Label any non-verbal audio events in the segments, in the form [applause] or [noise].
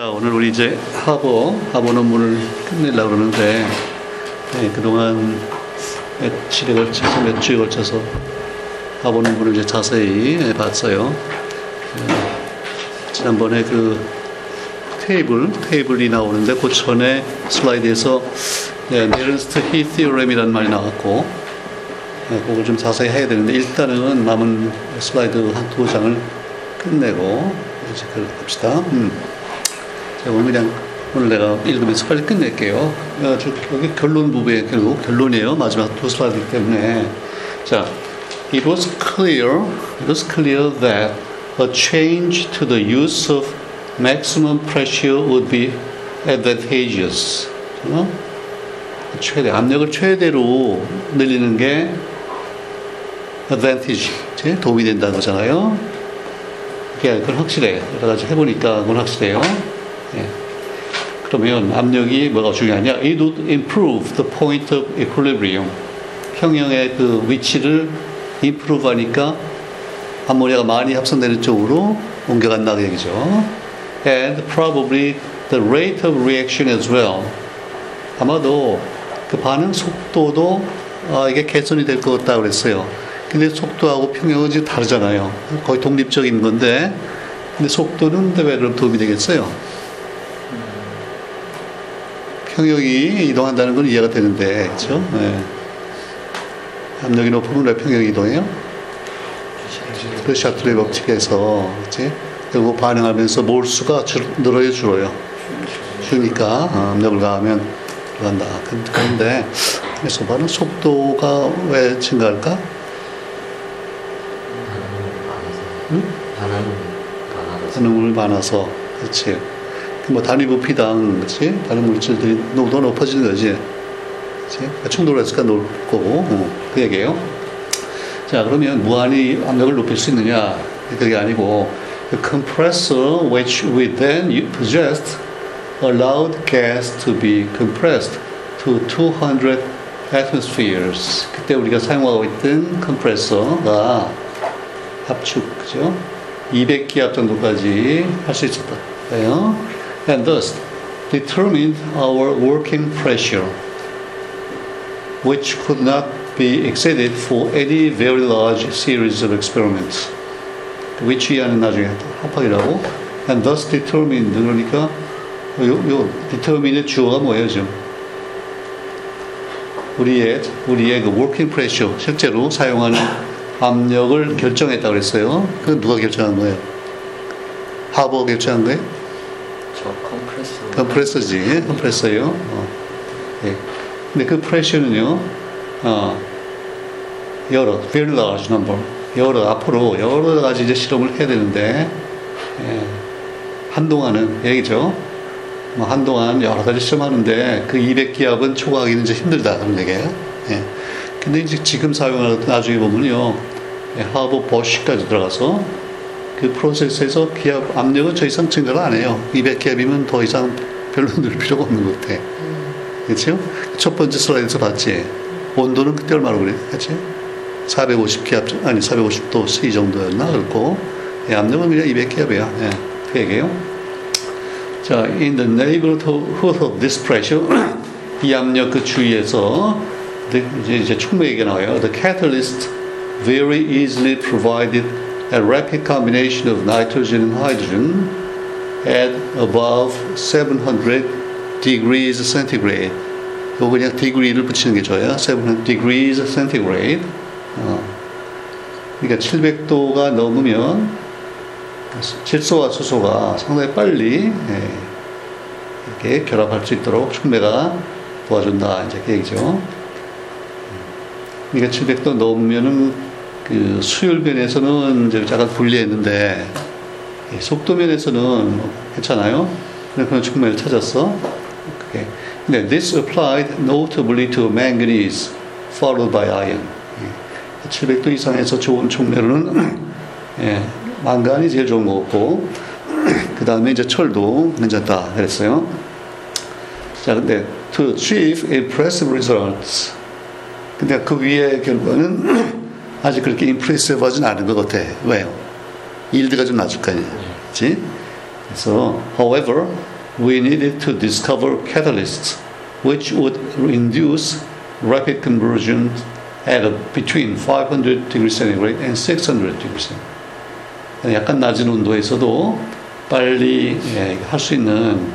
자, 오늘 우리 이제 하버, 하버 논문을 끝내려고 그러는데, 네, 그동안 며칠에 걸쳐서, 몇 주에 걸쳐서 하버 논문을 이제 자세히 봤어요. 네, 지난번에 그 테이블, 테이블이 나오는데, 그 전에 슬라이드에서 네, Nernst heat theorem이라는 말이 나왔고, 네, 그걸 좀 자세히 해야 되는데, 일단은 남은 슬라이드 한 두 장을 끝내고, 이제 그걸 합시다. 음. 자, 오늘 그냥 오늘 내가 읽으면서 빨리 끝낼게요. 어, 여기 결론 부분에 결국 결론이에요. 마지막 두 슬라이드 때문에. 자, it was clear, it was clear that a change to the use of maximum pressure would be advantageous. 어? 최대 압력을 최대로 늘리는 게 advantage, 도움이 된다는 거잖아요. 그게 그건 확실해. 여러 가지 해보니까 그건 확실해요. 예. 그러면 압력이 뭐가 중요하냐? It would improve the point of equilibrium. 평형의 그 위치를 improve 하니까 암모니아가 많이 합성되는 쪽으로 옮겨간다 그 얘기죠. And probably the rate of reaction as well. 아마도 그 반응 속도도 아, 이게 개선이 될 것 같다 그랬어요. 근데 속도하고 평형은 지금 다르잖아요. 거의 독립적인 건데, 근데 속도는 왜 그럼 도움이 되겠어요? 평형이 이동한다는 건 이해가 되는데, 그렇죠? 네. 압력이 높으면 왜 평형이 이동해요? 그 샤틀의 법칙에서, 그렇지? 그리고 반응하면서 몰수가 줄, 늘어요, 줄어요? 주니까 어, 압력을 가하면 들어간다. 그런데 그래서 반응 속도가 왜 증가할까? 응? 반응물 많아서, 그렇지. 뭐 단위 부피당 그렇지 다른 물질들이 농도가 높아지는 거지? 그러니까 충돌했으니까 높고 어, 그 얘기예요. 자 그러면 무한히 압력을 높일 수 있느냐? 그게 아니고 the compressor which we then possessed allowed gas to be compressed to 200 atmospheres. 그때 우리가 사용하고 있던 컴프레서가 합축 그죠? 200기압 정도까지 할 수 있었다. 그래요 and thus determined our working pressure, which could not be exceeded for any very large series of experiments. which 하는 나중에 합학이라고 and thus determined 그러니까 요, 요 determine의 주어가 뭐예요 지금 우리의 우리의 그 working pressure 실제로 사용하는 압력을 결정했다고 그랬어요. 그 누가 결정한 거예요? 하버 결정한 거예요? 컴프레서지, 컴프레서요. 어. 예. 근데 그 프레셔는요, 어, 여러, very large number, 여러, 앞으로 여러 가지 이제 실험을 해야 되는데, 예. 한동안은, 얘기죠. 뭐 한동안 여러 가지 실험하는데, 그 200기압은 초과하기는 이제 힘들다, 그런 얘기예요. 예. 근데 이제 지금 사용하는, 나중에 보면요, 예, 하버 버시까지 들어가서, 그 프로세스에서 기압 압력은 더 이상 증가를 안 해요. 200기압이면 더 이상 별로 [laughs] 늘 필요가 없는 것 같아. 그렇죠? 첫 번째 슬라이드에서 봤지. 온도는 그때 얼마로 그래? 그렇지? 450기압, 아니 450도 C 정도였나? 그렇고, 예, 압력은 그냥 200기압이야. 예, 그 얘기예요. 자, in the neighborhood of this pressure, [clears throat] 이 압력 그 주위에서 이제, 이제 충분 얘기가 나와요. The catalyst very easily provided a rapid combination of nitrogen and hydrogen at above 700 degrees centigrade. 이거 그냥 degree를 붙이는 게 좋아요. 700 degrees centigrade. 어. 그러니까 700도가 넘으면 질소와 수소가 상당히 빨리 예, 이렇게 결합할 수 있도록 촉매가 도와준다. 이제 그 얘기죠. 그러니까 700도 넘으면은 그 수율 면에서는 이제 잠깐 불리했는데 속도 면에서는 괜찮아요. 그런 측면을 찾았어. 그게. 근데 this applied notably to manganese followed by iron. 700도 이상에서 좋은 촉매로는 [clears throat] 예, 망간이 제일 좋은 거고 [clears throat] 그 다음에 이제 철도 괜찮다 그랬어요. 자, 근데 to achieve impressive results. 근데 그 위에 결과는 [clears throat] 아직 그렇게 임프레시브하진 않은 것 같아. 왜요? 일드가 좀 낮을 거 아니야. 그치? 그래서, however, we needed to discover catalysts which would induce rapid conversion at between 500 degrees centigrade and 600 degrees centigrade. 약간 낮은 온도에서도 빨리 예, 할수 있는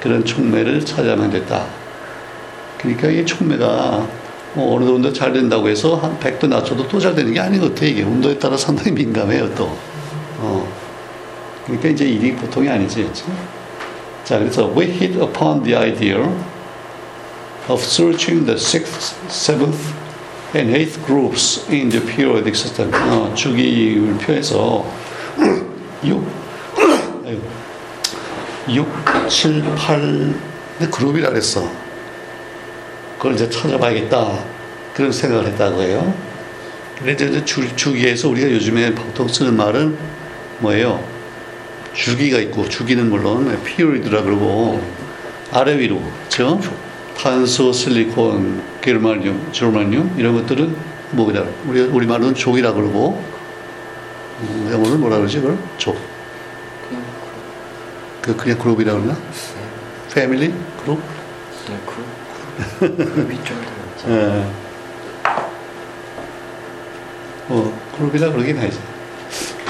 그런 촉매를 찾아야만 됐다. 그러니까 이 촉매가 뭐 어느 정도 잘 된다고 해서 한 100도 낮춰도 또 잘 되는 게 아닌 것 같아. 이게 온도에 따라 상당히 민감해요, 또. 어. 그러니까 이제 일이 보통이 아니지. 그치? 자, 그래서 we hit upon the idea of searching the sixth, seventh, and eighth groups in the periodic system. 어, 주기율 표에서 6, 6, 7, 8, 그룹이라 그랬어. 그걸 이제 찾아봐야겠다. 그런 생각을 했다고 해요. 그래서 이제 주, 주기에서 우리가 요즘에 보통 쓰는 말은 뭐예요? 주기가 있고, 주기는 물론 피오리드라 그러고, 아래 위로, 그죠? 탄소, 실리콘, 게르마늄, 제르마늄, 이런 것들은 뭐냐? 우리, 우리말로는 족이라 그러고, 음, 영어는 뭐라 그러지, 그걸? 족. 그, 그냥 그룹이라 그러나? 패밀리? 그룹? 그냥 그룹 그룹이 좀 더. 예. 어, 그룹이라 그러긴 하지.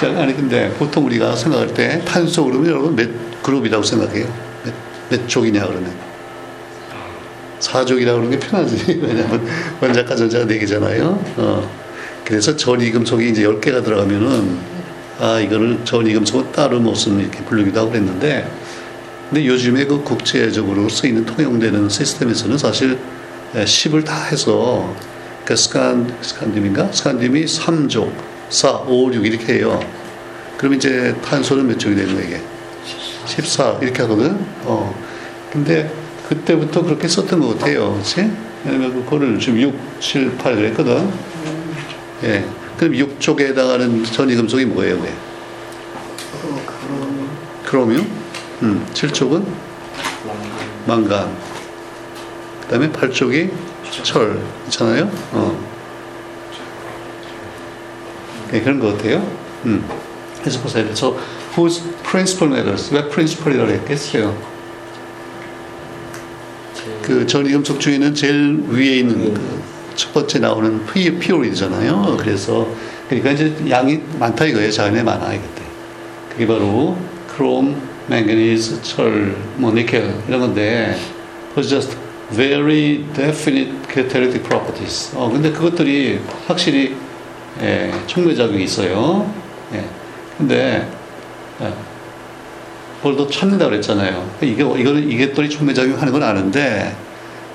자, 아니, 근데 보통 우리가 생각할 때 탄소 그러면 여러분 몇 그룹이라고 생각해요? 몇, 몇 족이냐 그러면. 사족이라 그러는 게 편하지. [laughs] 왜냐면 원자과 전자가 네 개잖아요. 어. 그래서 전이금속이 이제 10개가 들어가면은 아, 이거를 전이금속은 따로 무슨 이렇게 부르기도 하고 그랬는데 근데 요즘에 그 국제적으로 쓰이는 통용되는 시스템에서는 사실 10을 다 해서 그 스칸, 스칸dim인가? 스칸dim이 3족, 4, 5, 6 이렇게 해요. 그럼 이제 탄소는 몇 족이 되는 거예요, 이게? 14 이렇게 하거든. 어. 근데 그때부터 그렇게 썼던 것 같아요. 그렇지? 왜냐면 그거를 지금 6, 7, 8 그랬거든. 예. 그럼 6족에 해당하는 전이금속이 뭐예요, 그룹 크로미움? 음, 7족은 망간. 그 다음에 8족이 철. 있잖아요? 어. 네, 그런 것 같아요. 음. 그래서 보세요. 그래서 whose principal matters? 왜 principal이라고 했겠어요? 그 전이금속 중에는 제일 위에 있는 그 첫 번째 나오는 피, 피오리드잖아요. 그래서 그러니까 이제 양이 많다 이거예요. 자연에 많아 이것들. 그게 바로 크롬, 망가니즈, 철, 뭐 니켈 이런 건데 those just very definite catalytic properties. 어 근데 그것들이 확실히 예, 촉매 작용이 있어요. 예. 근데 예, 그걸 또 찾는다 그랬잖아요. 이게 이거는 이게 또 촉매 작용하는 건 아는데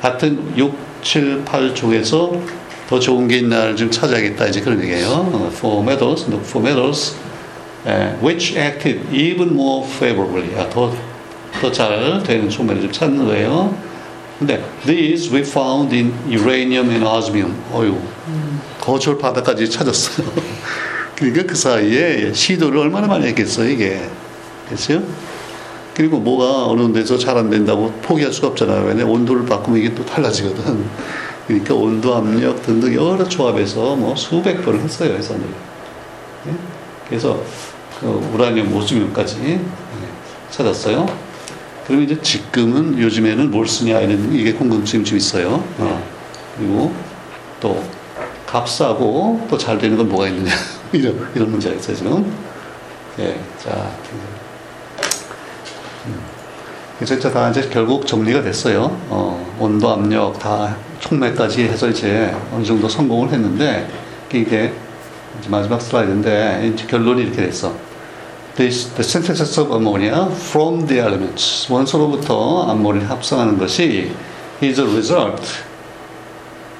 같은 6, 7, 8 쪽에서 더 좋은 게 있나를 좀 찾아야겠다 이제 그런 얘기예요. For metals, look for metals, eh, which acted even more favorably. 아, 더더 잘 되는 촉매를 좀 찾는 거예요. 근데 these we found in uranium and osmium. 어유, 거절 바다까지 찾았어요. [laughs] 그러니까 그 사이에 시도를 얼마나 많이 했겠어 이게, 그렇죠? 그리고 뭐가 어느 데서 잘 안 된다고 포기할 수가 없잖아요. 왜냐면 온도를 바꾸면 이게 또 달라지거든. 그러니까 온도, 압력 등등 여러 조합에서 뭐 수백 번을 했어요, 회사는. 예? 그래서 그 우라늄, 오스뮴까지 예, 찾았어요. 그럼 이제 지금은 요즘에는 뭘 쓰냐 이런 이게 궁금증이 좀 있어요. 어. 그리고 또 값싸고 또 잘 되는 건 뭐가 있느냐 [laughs] 이런 이런 문제가 있어요 지금. 예, 자. 그래서 이제 다 이제 결국 정리가 됐어요. 어, 온도, 압력 다 촉매까지 해서 이제 어느 정도 성공을 했는데 이게 마지막 슬라이드인데 결론이 이렇게 됐어. This, the synthesis of ammonia from the elements 원소로부터 암모니를 합성하는 것이 is a result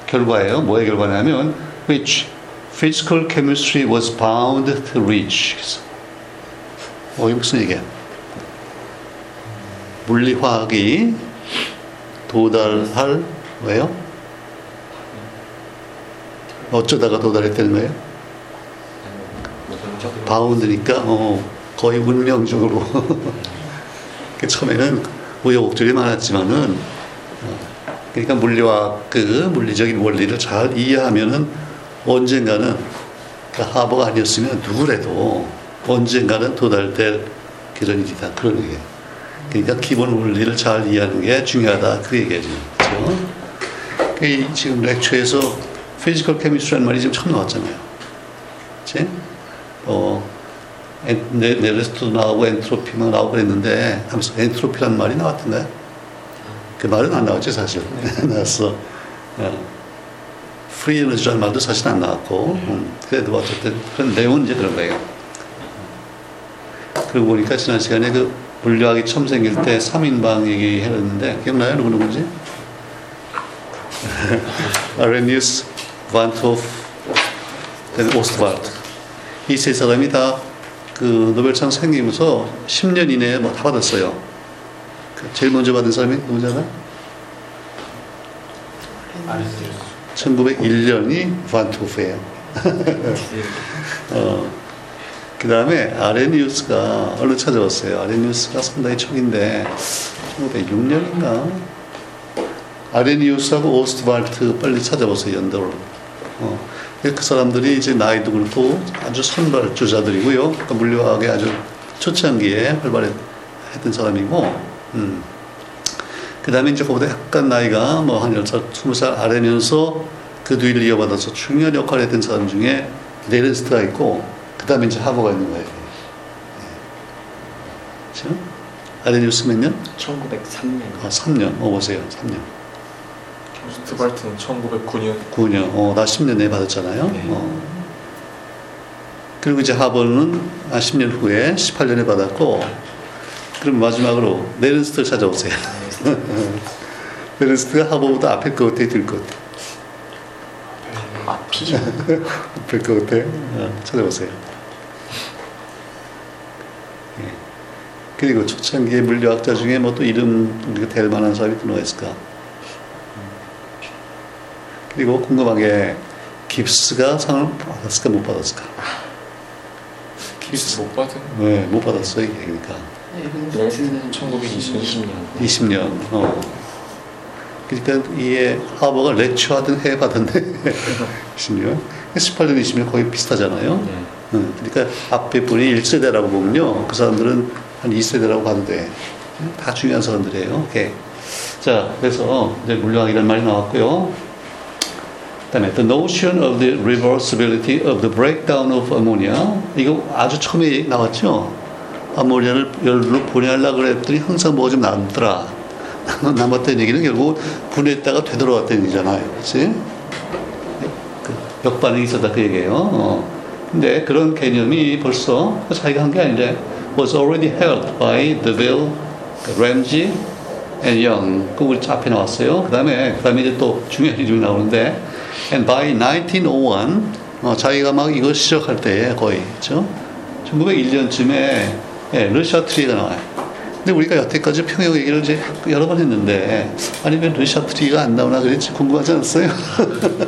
결과예요. 뭐의 결과냐면 which physical chemistry was bound to reach. 어, 이게 무슨 얘기야? 물리화학이 도달할 왜요? 어쩌다가 도달했다는 거예요? 바운드니까 어, 거의 운명적으로 [laughs] 그 처음에는 우여곡절이 많았지만은 어, 그러니까 물리화학 그 물리적인 원리를 잘 이해하면은 언젠가는 그 하버가 아니었으면 누구래도 언젠가는 도달될 그 계전이다. 그런 얘기예요. 그러니까 기본 원리를 잘 이해하는 게 중요하다. 그 얘기죠. 그렇죠? 그 지금 lecture에서 physical chemistry라는 말이 지금 처음 나왔잖아요. 그치? 어, 엔, 네, 네른스트도 나오고 엔트로피만 나오고 그랬는데 하면서 엔트로피라는 말이 나왔던가요? 그 말은 안 나왔죠 사실. [laughs] 나왔어. 어. free energy라는 말도 사실 안 나왔고 음, 그래도 어쨌든 그런 내용은 이제 그런 거예요. 그리고 보니까 지난 시간에 그 물리화학이 처음 생길 때 3인방 얘기했는데 기억나요? 누구 누구지? [laughs] 아레니우스, 반토프, 오스트발트 이 세 사람이 다 그 노벨상 생기면서 10년 이내에 뭐 다 받았어요. 그 제일 먼저 받은 사람이 누구잖아? 1901년이 반토프예요. [laughs] 어, 그 다음에 아레니우스가 얼른 찾아왔어요. 아레니우스가 상당히 초기인데 1906년인가 아레니우스하고 오스트발트 빨리 찾아보세요 연도를. 어, 그 사람들이 이제 나이도 그렇고 아주 선발주자들이고요. 그러니까 물리학에 아주 초창기에 활발했던 사람이고, 음. 그 다음에 이제 그보다 약간 나이가 뭐 한 10살, 20살 아래면서 그 뒤를 이어받아서 중요한 역할을 했던 사람 중에 네른스트가 있고, 그 다음에 이제 하버가 있는 거예요. 그렇죠? 아레니우스 몇 년? 1903년. 아, 3년. 어, 보세요. 3년. 오스트발트는 1909년 9년. 어, 나 10년 내에 받았잖아요. 네. 어. 그리고 이제 하버는 한 10년 후에 18년에 받았고, 그럼 마지막으로 네른스트를 찾아오세요. [laughs] 네른스트가 하버보다 앞에 것 같아, 뒤일 것 같아. 앞이 [laughs] 앞에 것 같아. 어, 찾아보세요. 예. 그리고 초창기의 물리학자 중에 뭐 또 이름 우리가 될 만한 사람이 또 누가 있을까? 그리고 궁금한 게 깁스가 상을 받았을까 못 받았을까? 기스 못 받은 네, 못 받았어요. 이게 그러니까 레스는 1920 20년. 20년. 어. 그러니까 이게 하버가 렉처하던 해 받았네. 20년. 18년, 20년 거의 비슷하잖아요. 네. 어, 그러니까 앞에 분이 1세대라고 보면요. 그 사람들은 한 2세대라고 봐도 돼. 다 중요한 사람들이에요. 오케이. 자, 그래서 이제 물리학이라는 말이 나왔고요. 그다음에 the notion of the reversibility of the breakdown of ammonia 이거 아주 처음에 나왔죠. 아모니아를 열로 분해하려고 그랬더니 항상 뭐가 좀 남더라. [laughs] 남았다는 얘기는 결국 분해했다가 되돌아왔다는 얘기잖아요. 그렇지? 그 역반응이 있었다 그 얘기예요. 어. 근데 그런 개념이 벌써 자기가 한 게 아닌데 was already held by DeVille, Ramsey and Young. 그 우리 앞에 나왔어요. 그 다음에 그 다음에 이제 또 중요한 이름이 나오는데 and by 1901 어, 자기가 막 이거 시작할 때 거의 그죠? 1901년쯤에 예, 르샤트리가 나와요. 근데 우리가 여태까지 평형 얘기를 이제 여러 번 했는데 아니면 르샤트리가 안 나오나 그랬지 궁금하지 않았어요?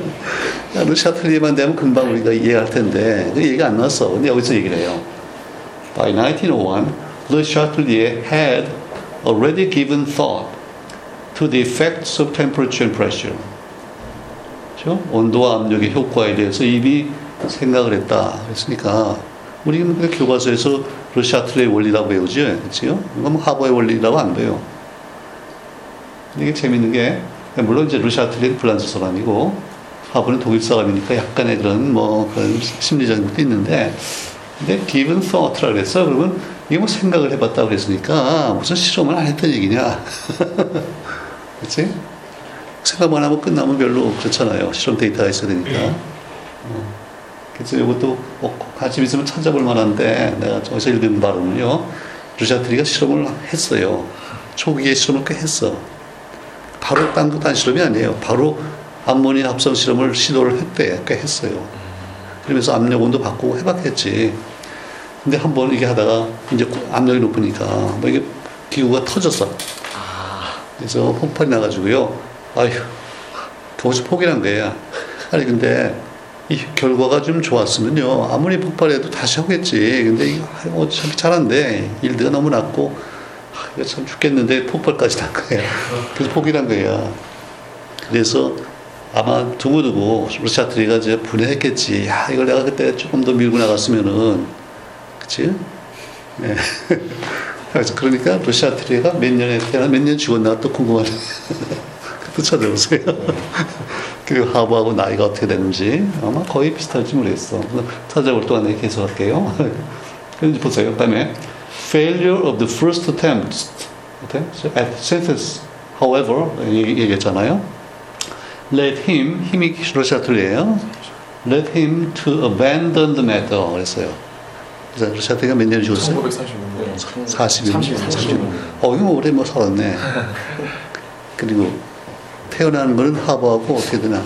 [laughs] 르샤트리만 되면 금방 우리가 이해할 텐데 그 얘기가 안 나왔어. 근데 여기서 얘기를 해요. By 1901, Le Chatelier had already given thought to the effects of temperature and pressure. 그렇죠? 온도와 압력의 효과에 대해서 이미 생각을 했다. 그랬으니까 우리는 그 교과서에서 르샤틀의 원리라고 배우죠. 그렇죠? 이건 하버의 원리라고 안. 근데 이게 재밌는 게 물론 이제 르샤틀은 프랑스 사람이고 하버는 독일 사람이니까 약간의 그런 뭐 그런 심리적인 것도 있는데 근데 given thought라 그랬어. 그러면 이게 뭐 생각을 해봤다 그랬으니까 무슨 실험을 안 했던 얘기냐. [laughs] 그렇지? 생각만 하고 끝나면 별로 그렇잖아요. 실험 데이터가 있어야 되니까. 어. 그래서 이것도 뭐 관심 있으면 찾아볼 만한데 내가 저기서 읽은 바로는요. 루샤트리가 실험을 했어요. 초기에 실험을 꽤 했어. 바로 딴듯한 실험이 아니에요. 바로 암모니아 합성 실험을 시도를 했대. 꽤 했어요. 그러면서 압력 온도 바꾸고 해봤겠지. 근데 한 번 이게 하다가 이제 압력이 높으니까 뭐 이게 기구가 터졌어. 그래서 폭발이 나가지고요. 아휴, 거기서 포기한 거야. 아니, 근데 이 결과가 좀 좋았으면요. 아무리 폭발해도 다시 하겠지. 근데 이거 어차피 잘한데 일드가 너무 낮고 아, 이거 참 죽겠는데 폭발까지 난 거야. 그래서 포기한 거야. 그래서 아마 두고두고 루샤트리가 이제 분해했겠지. 야, 이걸 내가 그때 조금 더 밀고 나갔으면은, 그치? 네. [laughs] 그래서 그러니까 러시아 트리가 몇 년에 태어나 몇 년 죽었나 또 궁금하네. [laughs] 또 찾아보세요. 그리고 하부하고 나이가 어떻게 되는지 아마 거의 비슷할지 모르겠어. 찾아볼 동안에 계속 할게요. [laughs] 그런지 보세요. 그 다음에 failure of the first attempt at census, however 얘기- 얘기했잖아요. Let him 힘이 러시아 틀이에요. Let him to abandon the matter 그랬어요. 러시아 트리가 몇 년에 죽었어요? 1936년 40일. 30, 30. 어, 이거 오래 뭐 살았네. [laughs] 그리고 태어나는 거는 하버하고 어떻게 되나?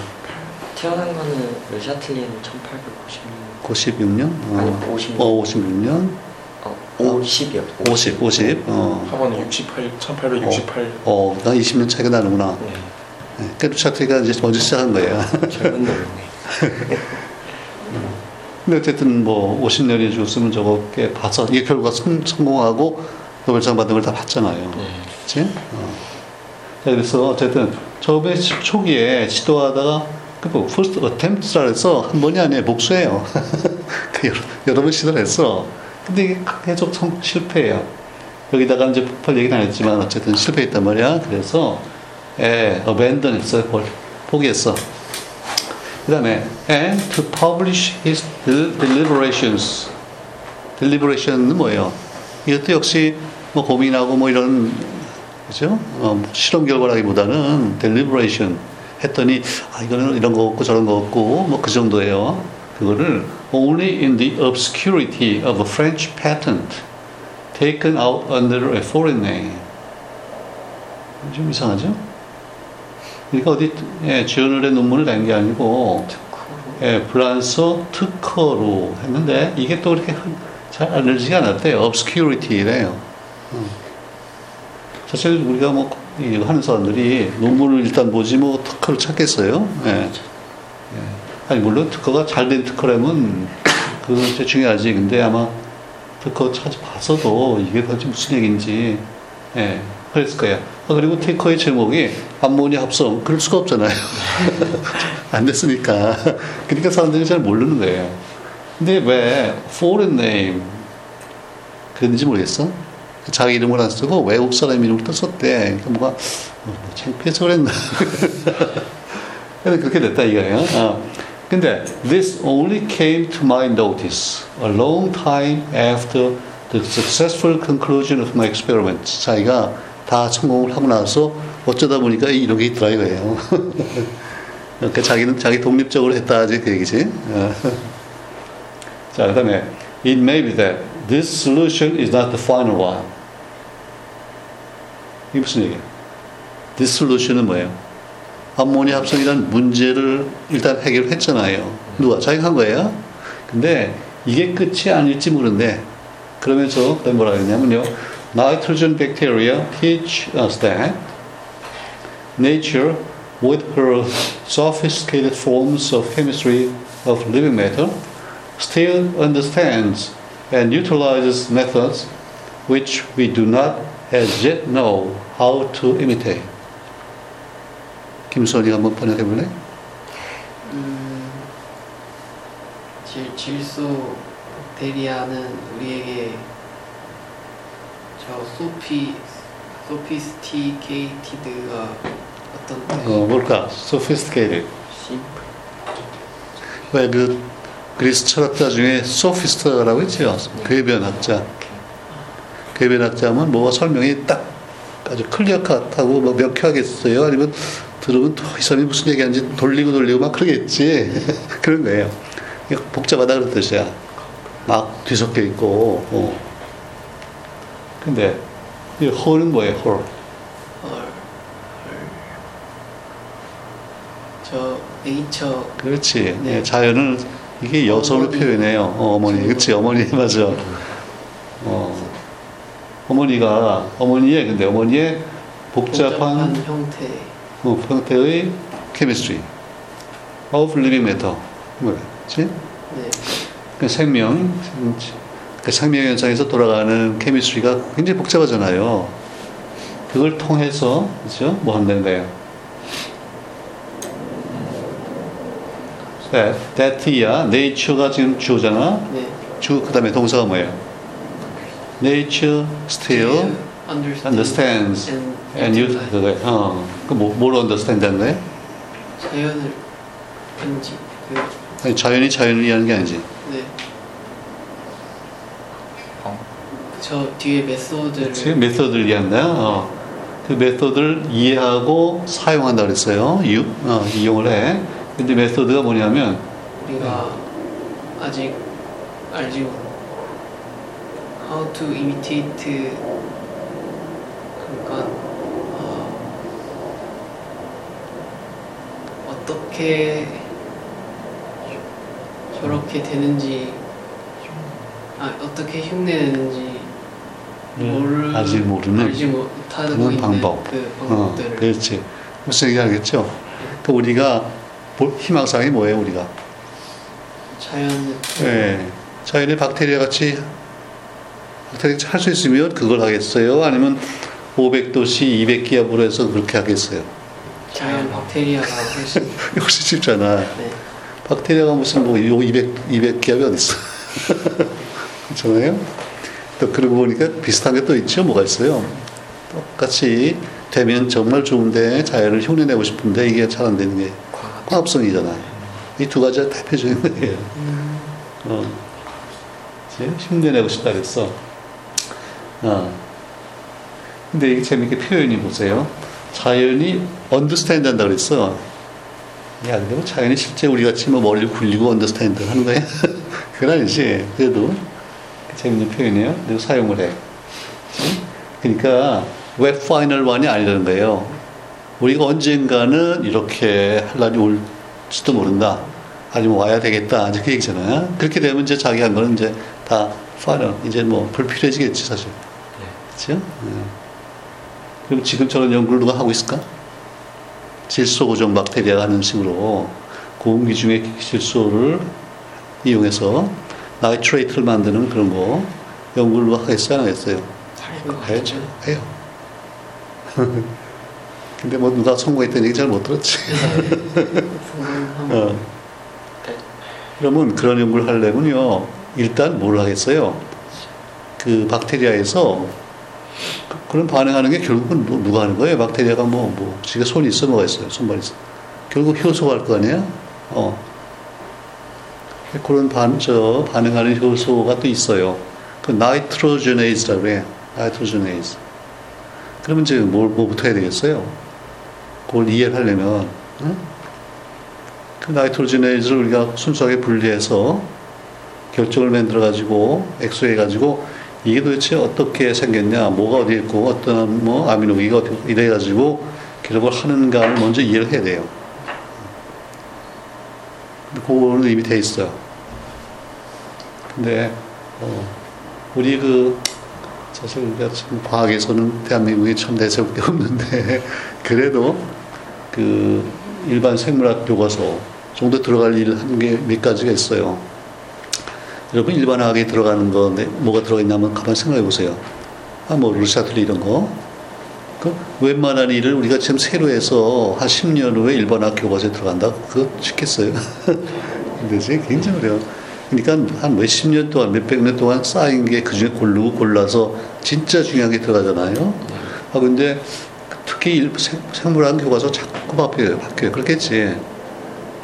태어난 거는 러시아틀리는 1856년 96년? 아니, 어, 56년. 어 56년? 어, 50이요 50, 50. 어, 하버는 68, 1868 어, 나 20년 차이가 나는구나. 네. 네, 그래도 차트가 이제 먼저 시작한 거예요. [laughs] 젊은 놈이네 [laughs] 근데 어쨌든 뭐 50년이 죽었으면 저거 꽤 봐서 이게 결과 성, 성공하고 노벨상 받은 걸 다 봤잖아요. 네. 그치? 어. 자, 그래서 어쨌든 처음에 시- 초기에 시도하다가 그뭐 first attempt라 해서 한 번이 아니에요. 복수예요. [laughs] 그 여러, 여러 번 시도를 했어. 근데 계속 성, 실패해요. 여기다가 이제 폭발 얘기는 안 했지만 어쨌든 실패했단 말이야. 그래서 예, abandon 했어요. 볼- 포기했어. 그 다음에 and to publish his del- deliberations. deliberation은 뭐예요? 이것도 역시 뭐 고민하고 뭐 이런 그죠? 어, 실험 결과라기보다는 deliberation 했더니 아 이거는 이런 거 없고 저런 거 없고 뭐 그 정도예요. 그거를 only in the obscurity of a French patent taken out under a foreign name. 좀 이상하죠? 그러니까 어디 예, 지원을의 논문을 낸 게 아니고 예, 프랑스어 특허로 했는데 이게 또 그렇게 흔- 잘 알려지지 않았대요. obscurity래요. 음. 사실 우리가 뭐 하는 사람들이 논문을 일단 보지 뭐 특허를 찾겠어요. 예. 예. 아니 물론 특허가 잘 된 특허라면 진짜 중요하지. 근데 아마 특허 찾아봐서도 이게 도대체 무슨 얘기인지 예, 그랬을 거예요. 아, 그리고 특허의 제목이 암모니 합성 그럴 수가 없잖아요. [laughs] 안 됐으니까. 그러니까 사람들이 잘 모르는 거예요. 근데 왜 foreign name 그랬는지 모르겠어. 자기 이름을 안 쓰고 외국 사람 이름을 또 썼대. 그러니까 뭐가 어, 뭐 창피해서 그랬나. 그래서 그렇게 됐다 이거예요. 어. 근데 this only came to my notice a long time after the successful conclusion of my experiment. 자기가 다 성공을 하고 나서 어쩌다 보니까 이런 게 있더라 이거예요. 그러니까 자기는 자기 독립적으로 했다지 그 얘기지. 어. 자, 그다음에 it may be that this solution is not the final one. 이게 무슨 얘기예요? Solution은 뭐예요? 암모니 합성이라는 문제를 일단 해결했잖아요. 누가? 자기가 한 거예요. 근데 이게 끝이 아닐지 모른대. 그러면서 그다음에 뭐라 그랬냐면요. Nitrogen bacteria teach us that nature, with her sophisticated forms of chemistry of living matter, still understands and utilizes methods which we do not as yet know how to imitate. 김수원이가 한번 번역해 볼래? 음, 질, 질소 박테리아는 우리에게 저 소피 소피스티케이티드가 어떤 뜻? 어, 뭘까? sophisticated. 심플 왜그 그리스 철학자 중에 소피스트라고 있죠. 궤변학자. 궤변학자면 뭐가 설명이 딱 아주 클리어컷하고 뭐 명쾌하겠어요. 아니면 들으면 또이 사람이 무슨 얘기하는지 돌리고 돌리고 막 그러겠지. [laughs] 그런 거예요. 복잡하다 그런 뜻이야. 막 뒤섞여 있고. 어. 근데 이 홀은 뭐예요? 홀. 헐, 헐. 저 네이처 그렇지. 네. 예, 자연은 이게 여성을. 표현해요. 어, 어머니. 그렇지. 어머니 [laughs] 맞아. 어. 어머니가 어머니의 근데 어머니의 복잡한 형태 어, 형태의 케미스트리 of living matter 뭐지? 네, 그 생명 그 생명 현상에서 돌아가는 케미스트리가 굉장히 복잡하잖아요. 그걸 통해서 그렇죠? 뭐 한다는 거예요. that, that이야. nature가 지금 주어잖아. 네, 주 그다음에 동사가 뭐예요? Nature still understand understands and, and you utilize. 그거 어, 그뭘 understand 한데? 자연을 인지 그, 아니, 자연이 자연을 이해하는 게 아니지. 네. 어. 저 뒤에 method를 그치? method를 이해한다. 어. 그 method를 이해하고 사용한다 그랬어요. 유, 어, 이용을 해. 근데 method가 뭐냐면 우리가 아직 알지 못 how to imitate 그러니까 어, 어떻게 저렇게 되는지 아 어떻게 흉내내는지 모르 아직 모르는 알지 그런 있는 방법. 그 어, 방법들을 그렇지. 무슨 얘기 알겠죠? 그 우리가 볼- 희망사항이 뭐예요, 우리가? 자연 예. 자연의 박테리아 같이 할 수 있으면 그걸 하겠어요? 아니면 500도씨 200기압으로 해서 그렇게 하겠어요? 자연 박테리아가 훨씬 [laughs] 역시 쉽잖아. 네. 박테리아가 무슨 뭐 200, 200 기압이 어딨어. [laughs] 그렇잖아요? 또 그러고 보니까 비슷한 게 또 있죠. 뭐가 있어요? 똑같이 되면 정말 좋은데 자연을 흉내내고 싶은데 이게 잘 안 되는 게 과학 광합성이잖아. 이 두 가지가 대표적인 거예요. 어. 이제 흉내내고 싶다 그랬어. 어. 근데 이게 재밌게 표현이 보세요. 자연이 understand 한다 그랬어. 야, 근데 뭐 자연이 실제 우리 같이 뭐 머리를 굴리고 understand 하는 거야? [laughs] 그건 아니지. 그래도 재밌는 표현이에요. 그리고 사용을 해. 그러니까 the final one이 아니라는 거예요. 우리가 언젠가는 이렇게 할 날이 올지도 모른다. 아니면 와야 되겠다. 이제 그 얘기잖아요. 그렇게 되면 이제 자기 한 거는 이제 다 final. 이제 뭐 불필요해지겠지, 사실. 그렇죠? 그럼 지금 저런 연구를 누가 하고 있을까? 질소 고정 박테리아가 하는 식으로 공기 중에 질소를 이용해서 나이트레이트를 만드는 그런 거 연구를 누가 하겠어요? 안 하겠어요? 해야죠. 해요. [laughs] 근데 뭐 누가 성공했다는 얘기 잘 못 들었지. 성공하면 [laughs] 어. 그러면 그런 연구를 하려면요, 일단 뭘 하겠어요? 그 박테리아에서 그- 그런 반응하는 게 결국은 누- 누가 하는 거예요? 박테리아가 뭐, 뭐, 지가 손이 있어, 뭐가 있어요? 손발 있어. 결국 효소가 할거 아니에요? 어. 그런 반, 저, 반응하는 효소가 또 있어요. 그 nitrogenase라고 해요. nitrogenase. 그러면 이제 뭘, 뭐부터 해야 되겠어요? 그걸 이해를 하려면, 응? 그 nitrogenase를 우리가 순수하게 분리해서 결정을 만들어 가지고 엑스레이 가지고 이게 도대체 어떻게 생겼냐, 뭐가 어디 있고 어떤 뭐 아미노기가 어디 이래 가지고 기록을 하는가를 먼저 이해를 해야 돼요. 그거는 이미 돼 있어요. 근데 어, 우리 그 사실 우리가 지금 과학에서는 대한민국에 참 내세울 게 [laughs] 없는데 그래도 그 일반 생물학 교과서 정도 들어갈 일 하는 게몇 가지가 있어요. 여러분 일반학에 들어가는 거 네, 뭐가 들어있냐면 가만 생각해 보세요. 아, 뭐 루샤틀리 이런 거. 그 웬만한 일을 우리가 지금 새로 해서 한 10년 후에 일반학 교과서에 들어간다? 그거 쉽겠어요? [laughs] 근데 지금 굉장히 어려워. 그러니까 한 몇십 년 동안, 몇백 년 동안 쌓인 게 그 중에 고르고 골라서 진짜 중요한 게 들어가잖아요. 아, 근데 특히 생물학 교과서 자꾸 바뀌어요. 바뀌어요. 그렇겠지.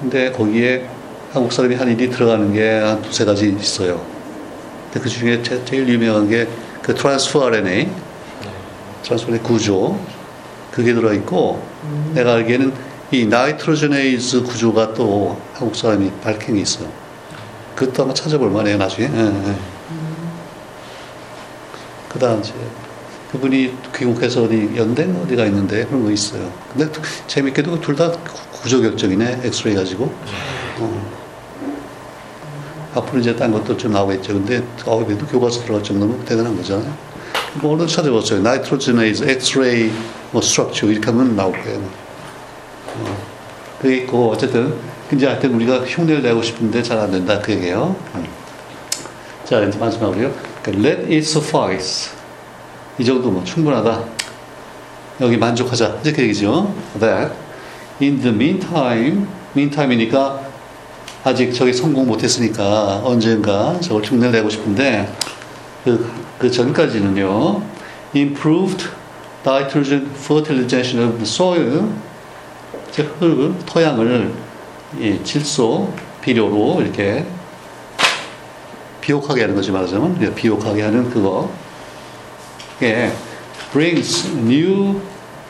근데 거기에 한국 사람이 한 일이 들어가는 게 한 두세 가지 있어요. 근데 그 중에 제, 제일 유명한 게 그 트랜스퍼 RNA, 트랜스퍼의 구조, 그게 들어있고, 내가 알기에는 이 nitrogenase 구조가 또 한국 사람이 밝힌 게 있어요. 그것도 한번 찾아볼 만해요, 나중에. 예, 예. 그 다음 이제 그분이 귀국해서 어디 연대 어디가 있는데 그런 거 있어요. 근데 재밌게도 둘 다 구조 결정이네 엑스레이 가지고. 어. 앞으로 이제 딴 것도 좀 나오겠죠. 근데 어, 그래도 교과서 들어갈 정도면 대단한 거잖아요. 뭐 오늘 찾아봤어요. nitrogenase 엑스레이 뭐 structure 이렇게 하면 나올 거예요. 어. 그게 있고 어쨌든 이제 하여튼 우리가 흉내를 내고 싶은데 잘 안 된다 그 얘기예요. 음. 자 이제 마지막으로요. 그러니까 Let it suffice. 이 정도 뭐 충분하다. 여기 만족하자. 이렇게 얘기죠. That in the meantime, meantime이니까 아직 저기 성공 못했으니까 언젠가 저걸 흉내를 내고 싶은데 그, 그그 전까지는요. improved nitrogen fertilization of soil 즉 흙, 토양을 이 질소 비료로 이렇게 비옥하게 하는 거지 말하자면 예, 비옥하게 하는 그거 예, brings new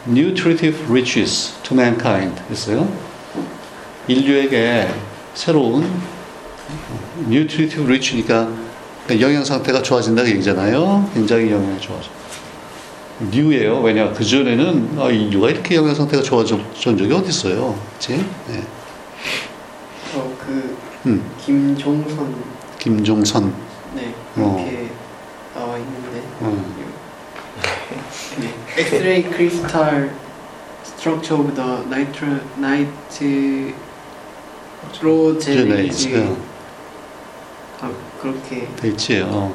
nutritive riches to mankind 했어요. 인류에게 새로운 nutritive rich니까 영양 상태가 좋아진다는 얘기잖아요. 굉장히 영양이 좋아져. 뉴예요. 왜냐 그 전에는 아, 인류가 이렇게 영양 상태가 좋아진 적이 어디 있어요, 그렇지? 예. 저그 음, 김종선 김종선. 네 어. 그렇게 나와 있는데 음. 네. X-ray nitrogenase 예. 아 그렇게 돼 있지. 어.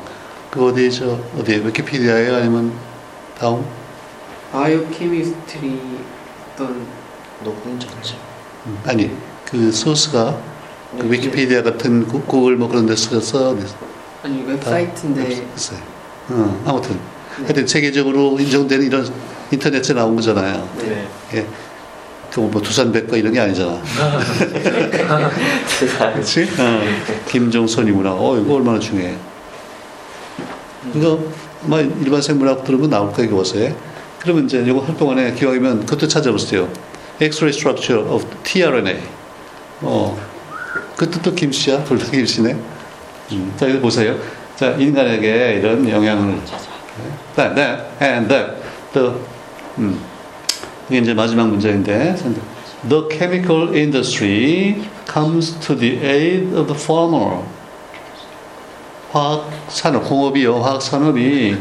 그 어디 저 어디 위키피디아에 아니면 다음 바이오케미스트리 어떤 녹음 전체. 음, 아니 그 소스가 그 네, 위키피디아 같은 구- 구글 뭐 그런 데 써서 아니 웹사이트인데 있어요. 어, 아무튼 네. 하여튼 세계적으로 인정되는 이런 인터넷에 나온 거잖아요. 네. 예. 그뭐 두산 백과 이런 게 아니잖아. [laughs] 그렇지? 어. 김종선이구나. 어, 이거 얼마나 중요해. 이거 뭐 일반 생물학 들으면 나올 거예요, 교과서에. 그러면 이제 이거 할 동안에 기왕이면 그것도 찾아보세요. X-ray structure of tRNA. 어, 그것도 또 김씨야. 둘 [laughs] 다 김씨네. 음, 자, 이거 보세요. 자, 인간에게 이런 영향을. That, that, and that. The, 음, 이게 이제 마지막 문제인데. The chemical industry comes to the aid of the farmer. 화학 산업, 공업이요, 화학 산업이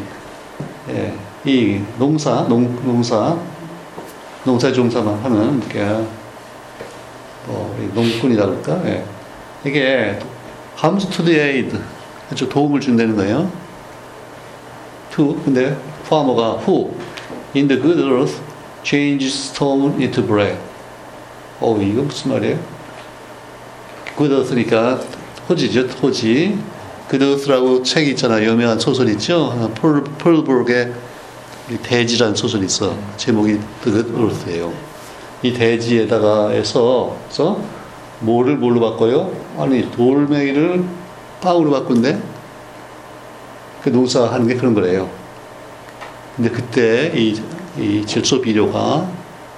예, 이 농사, 농, 농사, 농사 종사만 하는 게 뭐, 이 농꾼이라 그럴까? 예. 이게 comes to the aid, 아주 도움을 준다는 거예요. to, 근데 farmer가 who in the good earth changes stone into bread. 어, 이거 무슨 말이에요? 토지죠, 토지. good earth라고 책이 있잖아요. 유명한 소설 있죠? 폴, 폴브룩의 이 대지란 소설이 있어. 제목이 Earth예요. 이 대지에다가 해서, 그래서 뭐를 뭘로 바꿔요? 아니, 돌멩이를 빵으로 바꾼대? 그 농사하는 게 그런 거래요. 근데 그때 이, 이 질소 비료가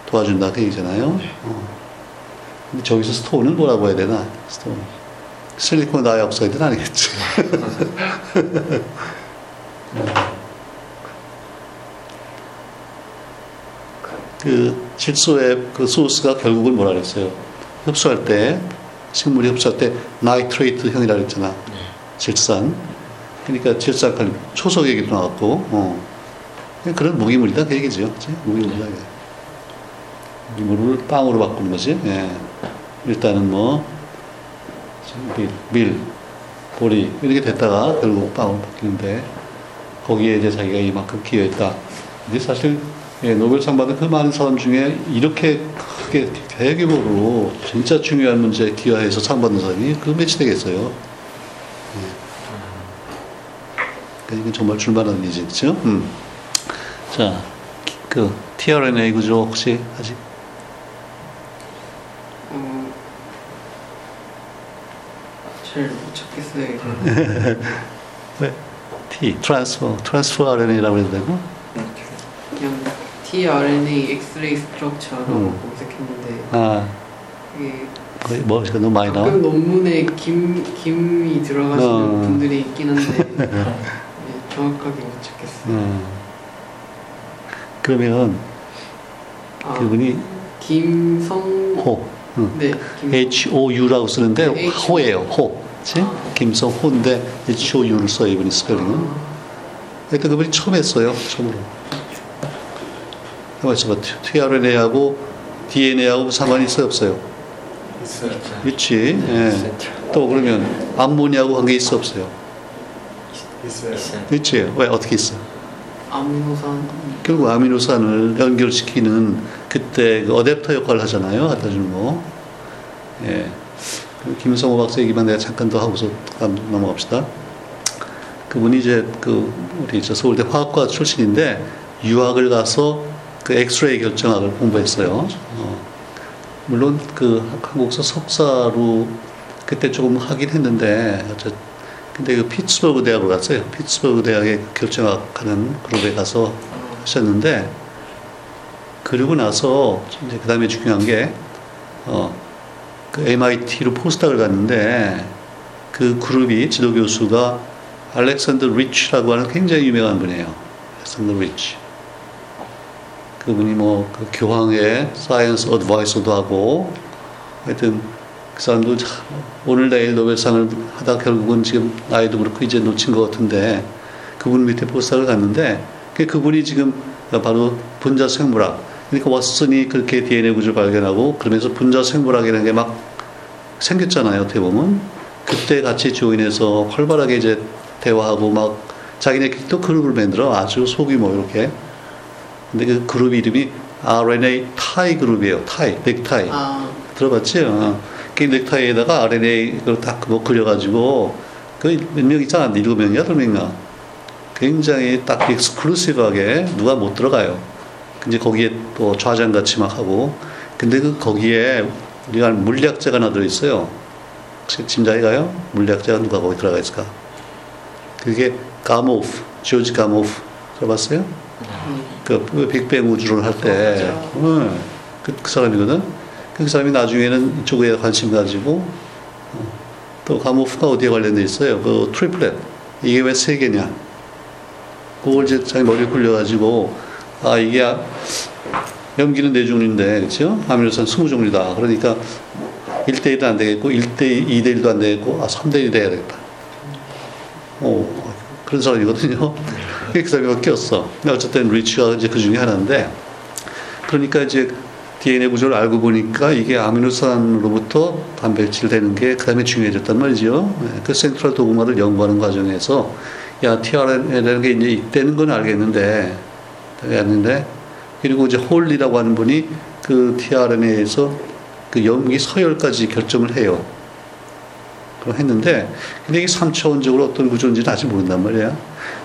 도와준다 그 얘기잖아요. 어. 근데 저기서 stone은 뭐라고 해야 되나? stone. silicon dioxide는 아니겠지. [laughs] 그 질소의 그 소스가 결국은 뭐라 그랬어요? 흡수할 때 식물이 흡수할 때 nitrate 형이라 그랬잖아. 질산. 그러니까 질산 칼 초석 얘기도 나왔고, 어. 그런 무기물이다 그 얘기죠. 그치? 무기물이다. 이게. 무기물을 빵으로 바꾸는 거지. 예. 일단은 뭐 밀, 밀, 보리 이렇게 됐다가 결국 빵으로 바뀌는데 거기에 이제 자기가 이만큼 기여했다. 근데 사실 예, 노벨상 받은 그 많은 사람 중에 이렇게 크게 대규모로 진짜 중요한 문제에 기여해서 상 받는 사람이 그 몇이 되겠어요. 예. 그러니까 이건 정말 줄만한 일이지, 그죠? 음. 자, 그 tRNA 구조 혹시 아직 어, 잘못 찾겠어요. 이거. 왜? T, transfer, transfer RNA라고 해야 되고? 그냥 tRNA X-ray structure로 음. 검색했는데 아, 이게 거의 뭐, 너무 많이 나와? 논문에 김 김이 들어가시는 어. 분들이 있긴 한데 [laughs] 네, 정확하게 못 찾겠어요. 음. 그러면 아, 그분이 김성 호, 응. 네 김, H-O-U라고 쓰는데 네, H- 호예요, 호. 그치? 아. 김성호인데 H-O-U를 써요, 이분이 스펠링은. 아, 하여튼 그분이 처음 했어요, 처음으로. 있어봐. tRNA하고 DNA하고 상관이 있어요, 없어요? 있어요. 있지. 예. 또 그러면 암모니하고 관계 있어, 없어요? 있어요. 있어요. 있지. 왜, 어떻게 있어? 아미노산 결국 아미노산을 연결시키는 그때 그 어댑터 역할을 하잖아요. 갖다 주는 거. 예. 그 김성호 박사 얘기만 내가 잠깐 더 하고서 넘어갑시다. 그분이 이제 그 우리 저 서울대 화학과 출신인데 유학을 가서 그 엑스레이 결정학을 공부했어요. 어, 물론 그 한국서 석사로 그때 조금 하긴 했는데 근데 그 피츠버그 대학으로 갔어요. 피츠버그 대학의 결정학 하는 그룹에 가서 하셨는데 그러고 나서 이제 그 다음에 중요한 게 어, 그 MIT로 postdoc을 갔는데 그 그룹이 지도 교수가 알렉산더 리치라고 하는 굉장히 유명한 분이에요. 알렉산더 리치. 그분이 뭐 그 교황의 science advisor도 하고 하여튼 그 사람도 참 오늘 내일 노벨상을 하다 결국은 지금 나이도 그렇고 이제 놓친 것 같은데 그분 밑에 포스닥을 갔는데 그 그분이 지금 바로 분자 생물학. 그러니까 왓슨이 그렇게 DNA 구조를 발견하고 그러면서 분자 생물학이라는 게 막 생겼잖아요 어떻게 보면. 그때 같이 조인해서 활발하게 이제 대화하고 막 자기네끼리 또 그룹을 만들어. 아주 소규모 이렇게. 근데 그 그룹 이름이 RNA 타이 그룹이에요 타이 넥타이 아, 들어봤지? 어. 그 넥타이에다가 RNA 그걸 딱뭐 그려가지고 그 몇 명 있잖아 일곱 명 여덟 명인가 굉장히 딱 익스클루시브하게 누가 못 들어가요. 근데 거기에 또 좌장 같이 막 하고 근데 그 거기에 우리가 물리학자가 하나 들어 있어요. 혹시 짐작이 가요? 물리학자가 누가 거기 들어가 있을까? 그게 가모프, 조지 가모프 들어봤어요? 그, 그 빅뱅 우주를 할 때, 맞아. 응, 그, 그 사람이거든. 그 사람이 나중에는 이쪽에 관심 가지고 어, 또 가모프가 어디에 관련돼 있어요? 그 triplet 이게 왜 세 개냐? 그걸 이제 자기 머리에 굴려가지고 아 이게 아- 염기는 네 종류인데 그렇죠? 아미노산 20종류다. 그러니까 1대1도 안 되겠고 1대 2대1도 안 되겠고 아 3대1 돼야 되겠다. 오 그런 사람이거든요. [laughs] 그 사람이 꼈어. 어쨌든 리치가 이제 그 중에 하나인데 그러니까 이제 DNA 구조를 알고 보니까 이게 아미노산으로부터 단백질 되는 게 그 다음에 중요해졌단 말이죠. 네, 그 센트럴 도구마를 연구하는 과정에서 야 tRNA라는 게 이제 있다는 건 알겠는데 알겠는데 그리고 이제 홀리라고 하는 분이 그 tRNA에서 그 염기 서열까지 결정을 해요. 그걸 했는데 근데 이게 3차원적으로 어떤 구조인지는 아직 모른단 말이야.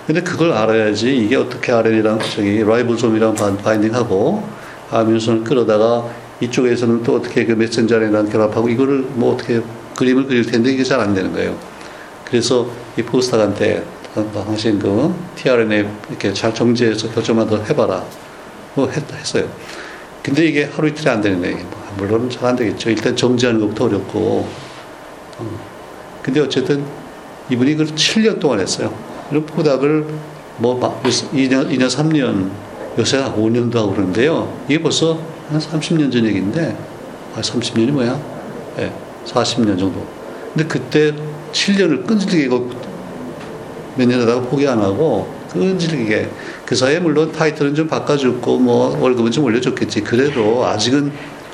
근데 그걸 알아야지 이게 어떻게 RNA랑 저기 라이보솜이랑 반- 바인딩하고 아미노산을 끌어다가 이쪽에서는 또 어떻게 그 메신저 RNA랑 결합하고 이거를 뭐 어떻게 그림을 그릴 텐데 이게 잘 안 되는 거예요. 그래서 이 포스닥한테 당신 그 tRNA 이렇게 잘 정제해서 결정만 더 해봐라. 뭐 했, 했어요. 근데 이게 하루 이틀이 안 되는 거예요. 뭐 물론 잘 안 되겠죠. 일단 정제하는 것부터 어렵고. 어. 근데 어쨌든 이분이 그걸 7년 동안 했어요. 포닥을 뭐막 2년, 2년, 3년, 요새 5년도 하고 그러는데요. 이게 벌써 한 30년 전 얘기인데, 아, 30년이 뭐야? 예, 40년 정도. 근데 그때 7년을 끈질기게 이거 몇년 하다가 포기 안 하고 끈질기게 그 사이에 물론 타이틀은 좀 바꿔줬고 뭐 월급은 좀 올려줬겠지. 그래도 아직은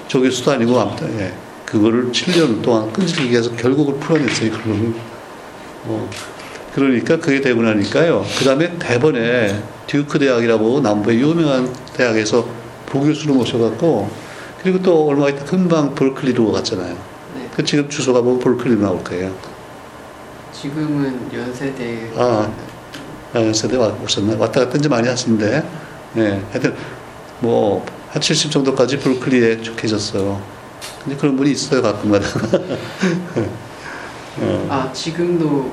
조교수도 아니고 아무튼 예. 그거를 7년 동안 끈질기게 해서 결국을 풀어냈어요. 그거를. 어. 그러니까 그게 되고 나니까요. 그 다음에 대번에 듀크 대학이라고 남부의 유명한 대학에서 부교수로 모셔갖고 그리고 또 얼마 있다 금방 볼클리로 갔잖아요. 네. 그 지금 주소가 뭐 볼클리로 나올 거예요. 지금은 연세대 아. 아, 세대 와- 오셨나요? 왔다 갔다 이제 많이 하시는데, 네. 하여튼, 뭐, 한 70 정도까지 브루클리에 쭉 계셨어요. 근데 그런 분이 있어요, 가끔가다. 어, [laughs] 아 지금도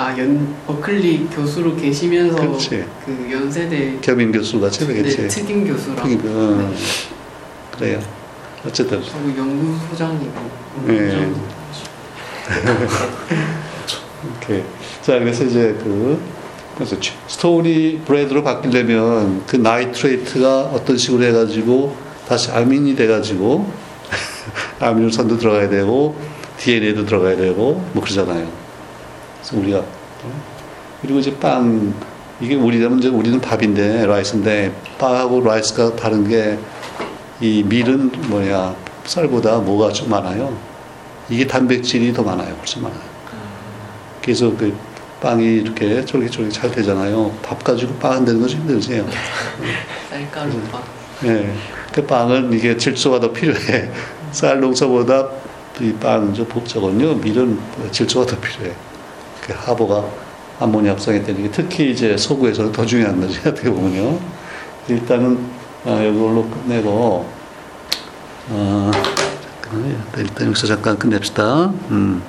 아 연 버클리 교수로 계시면서 그렇지. 그 연세대 겸임 교수 같이 네. 특임 교수라고 특임, 어, 네. 그래요. 어쨌든. 저도 연구소장이고 네. 연구소장이고. [laughs] 오케이. 자, 그래서 이제 그, 그래서 치- stone이 bread로 바뀌려면 그 nitrate가 어떤 식으로 해가지고 다시 아민이 돼가지고 [laughs] 아미노산도 들어가야 되고 DNA도 들어가야 되고 뭐 그러잖아요. 그래서 우리가 어? 그리고 이제 빵 이게 우리라면 이제 우리는 밥인데 rice인데 빵하고 rice가 다른 게 이 밀은 뭐야 쌀보다 뭐가 좀 많아요. 이게 단백질이 더 많아요. 훨씬 많아요. 그래서 그 빵이 이렇게 쫄깃쫄깃 잘 되잖아요. 밥 가지고 빵안 되는 거 힘들지. [laughs] 쌀가루밥 예. 그 빵은 이게 질소가 더 필요해. 쌀 농사보다 이 빵은 좀 복잡거든요. 밀은 질소가 더 필요해. 그 하보가 암모니아 합성이 되는 게 특히 이제 소구에서는 더 중요한 거죠. [laughs] 어떻게 보면요. 일단은 어, 이걸로 끝내고 어. 일단 여기서 잠깐 끝냅시다. 음.